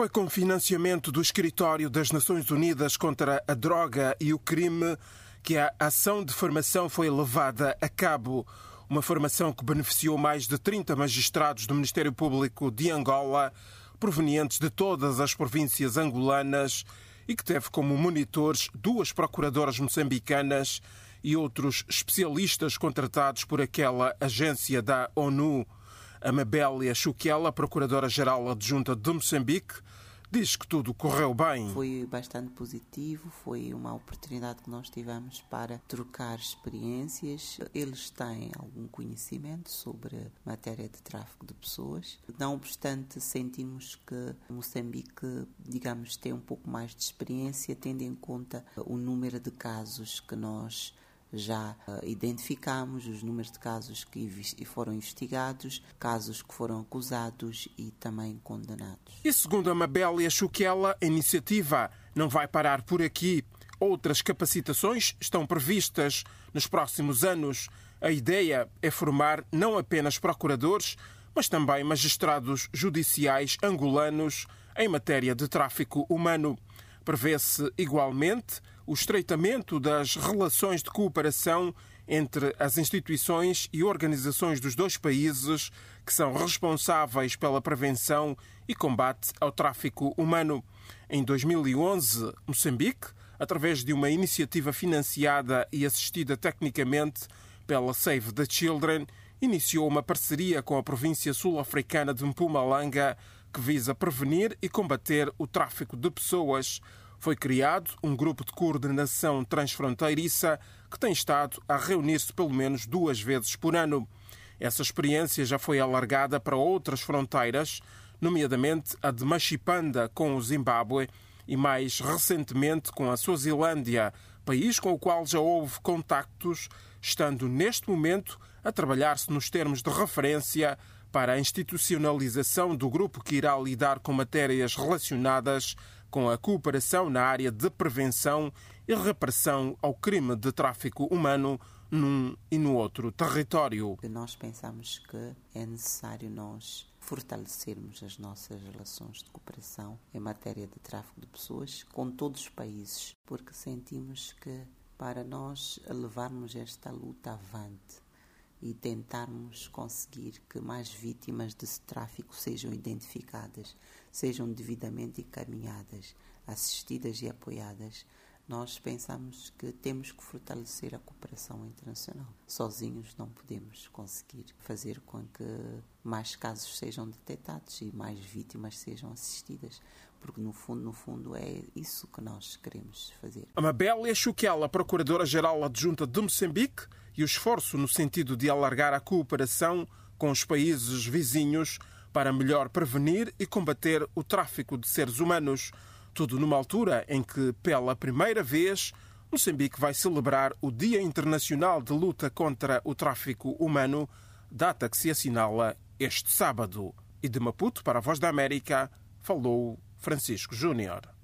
Foi com financiamento do Escritório das Nações Unidas contra a Droga e o Crime que a ação de formação foi levada a cabo. Uma formação que beneficiou mais de 30 magistrados do Ministério Público de Angola, provenientes de todas as províncias angolanas, e que teve como monitores duas procuradoras moçambicanas e outros especialistas contratados por aquela agência da ONU. Amabélia Chuquela, Procuradora-Geral Adjunta de Moçambique, diz que tudo correu bem. Foi bastante positivo, foi uma oportunidade que nós tivemos para trocar experiências. Eles têm algum conhecimento sobre matéria de tráfico de pessoas. Não obstante, sentimos que Moçambique, digamos, tem um pouco mais de experiência, tendo em conta o número de casos que nós já uh, identificamos os números de casos que foram investigados, casos que foram acusados e também condenados. E segundo a Mabel e a Chuquela, a iniciativa não vai parar por aqui. Outras capacitações estão previstas nos próximos anos. A ideia é formar não apenas procuradores, mas também magistrados judiciais angolanos em matéria de tráfico humano. Prevê-se igualmente o estreitamento das relações de cooperação entre as instituições e organizações dos dois países que são responsáveis pela prevenção e combate ao tráfico humano. Em 2011, Moçambique, através de uma iniciativa financiada e assistida tecnicamente pela Save the Children, iniciou uma parceria com a província sul-africana de Mpumalanga que visa prevenir e combater o tráfico de pessoas foi criado um grupo de coordenação transfronteiriça que tem estado a reunir-se pelo menos duas vezes por ano. Essa experiência já foi alargada para outras fronteiras, nomeadamente a de Machipanda com o Zimbábue e mais recentemente com a Suazilândia, país com o qual já houve contactos, estando neste momento a trabalhar-se nos termos de referência para a institucionalização do grupo que irá lidar com matérias relacionadas com a cooperação na área de prevenção e repressão ao crime de tráfico humano num e no outro território. Nós pensamos que é necessário nós fortalecermos as nossas relações de cooperação em matéria de tráfico de pessoas com todos os países, porque sentimos que para nós levarmos esta luta avante e tentarmos conseguir que mais vítimas desse tráfico sejam identificadas, sejam devidamente encaminhadas, assistidas e apoiadas, nós pensamos que temos que fortalecer a cooperação internacional. Sozinhos não podemos conseguir fazer com que mais casos sejam detectados e mais vítimas sejam assistidas, porque no fundo, no fundo é isso que nós queremos fazer. Amabélia Chuquela, Procuradora-Geral Adjunta de Moçambique, e o esforço no sentido de alargar a cooperação com os países vizinhos para melhor prevenir e combater o tráfico de seres humanos. Tudo numa altura em que, pela primeira vez, Moçambique vai celebrar o Dia Internacional de Luta contra o Tráfico Humano, data que se assinala este sábado. E de Maputo para a Voz da América, falou Francisco Júnior.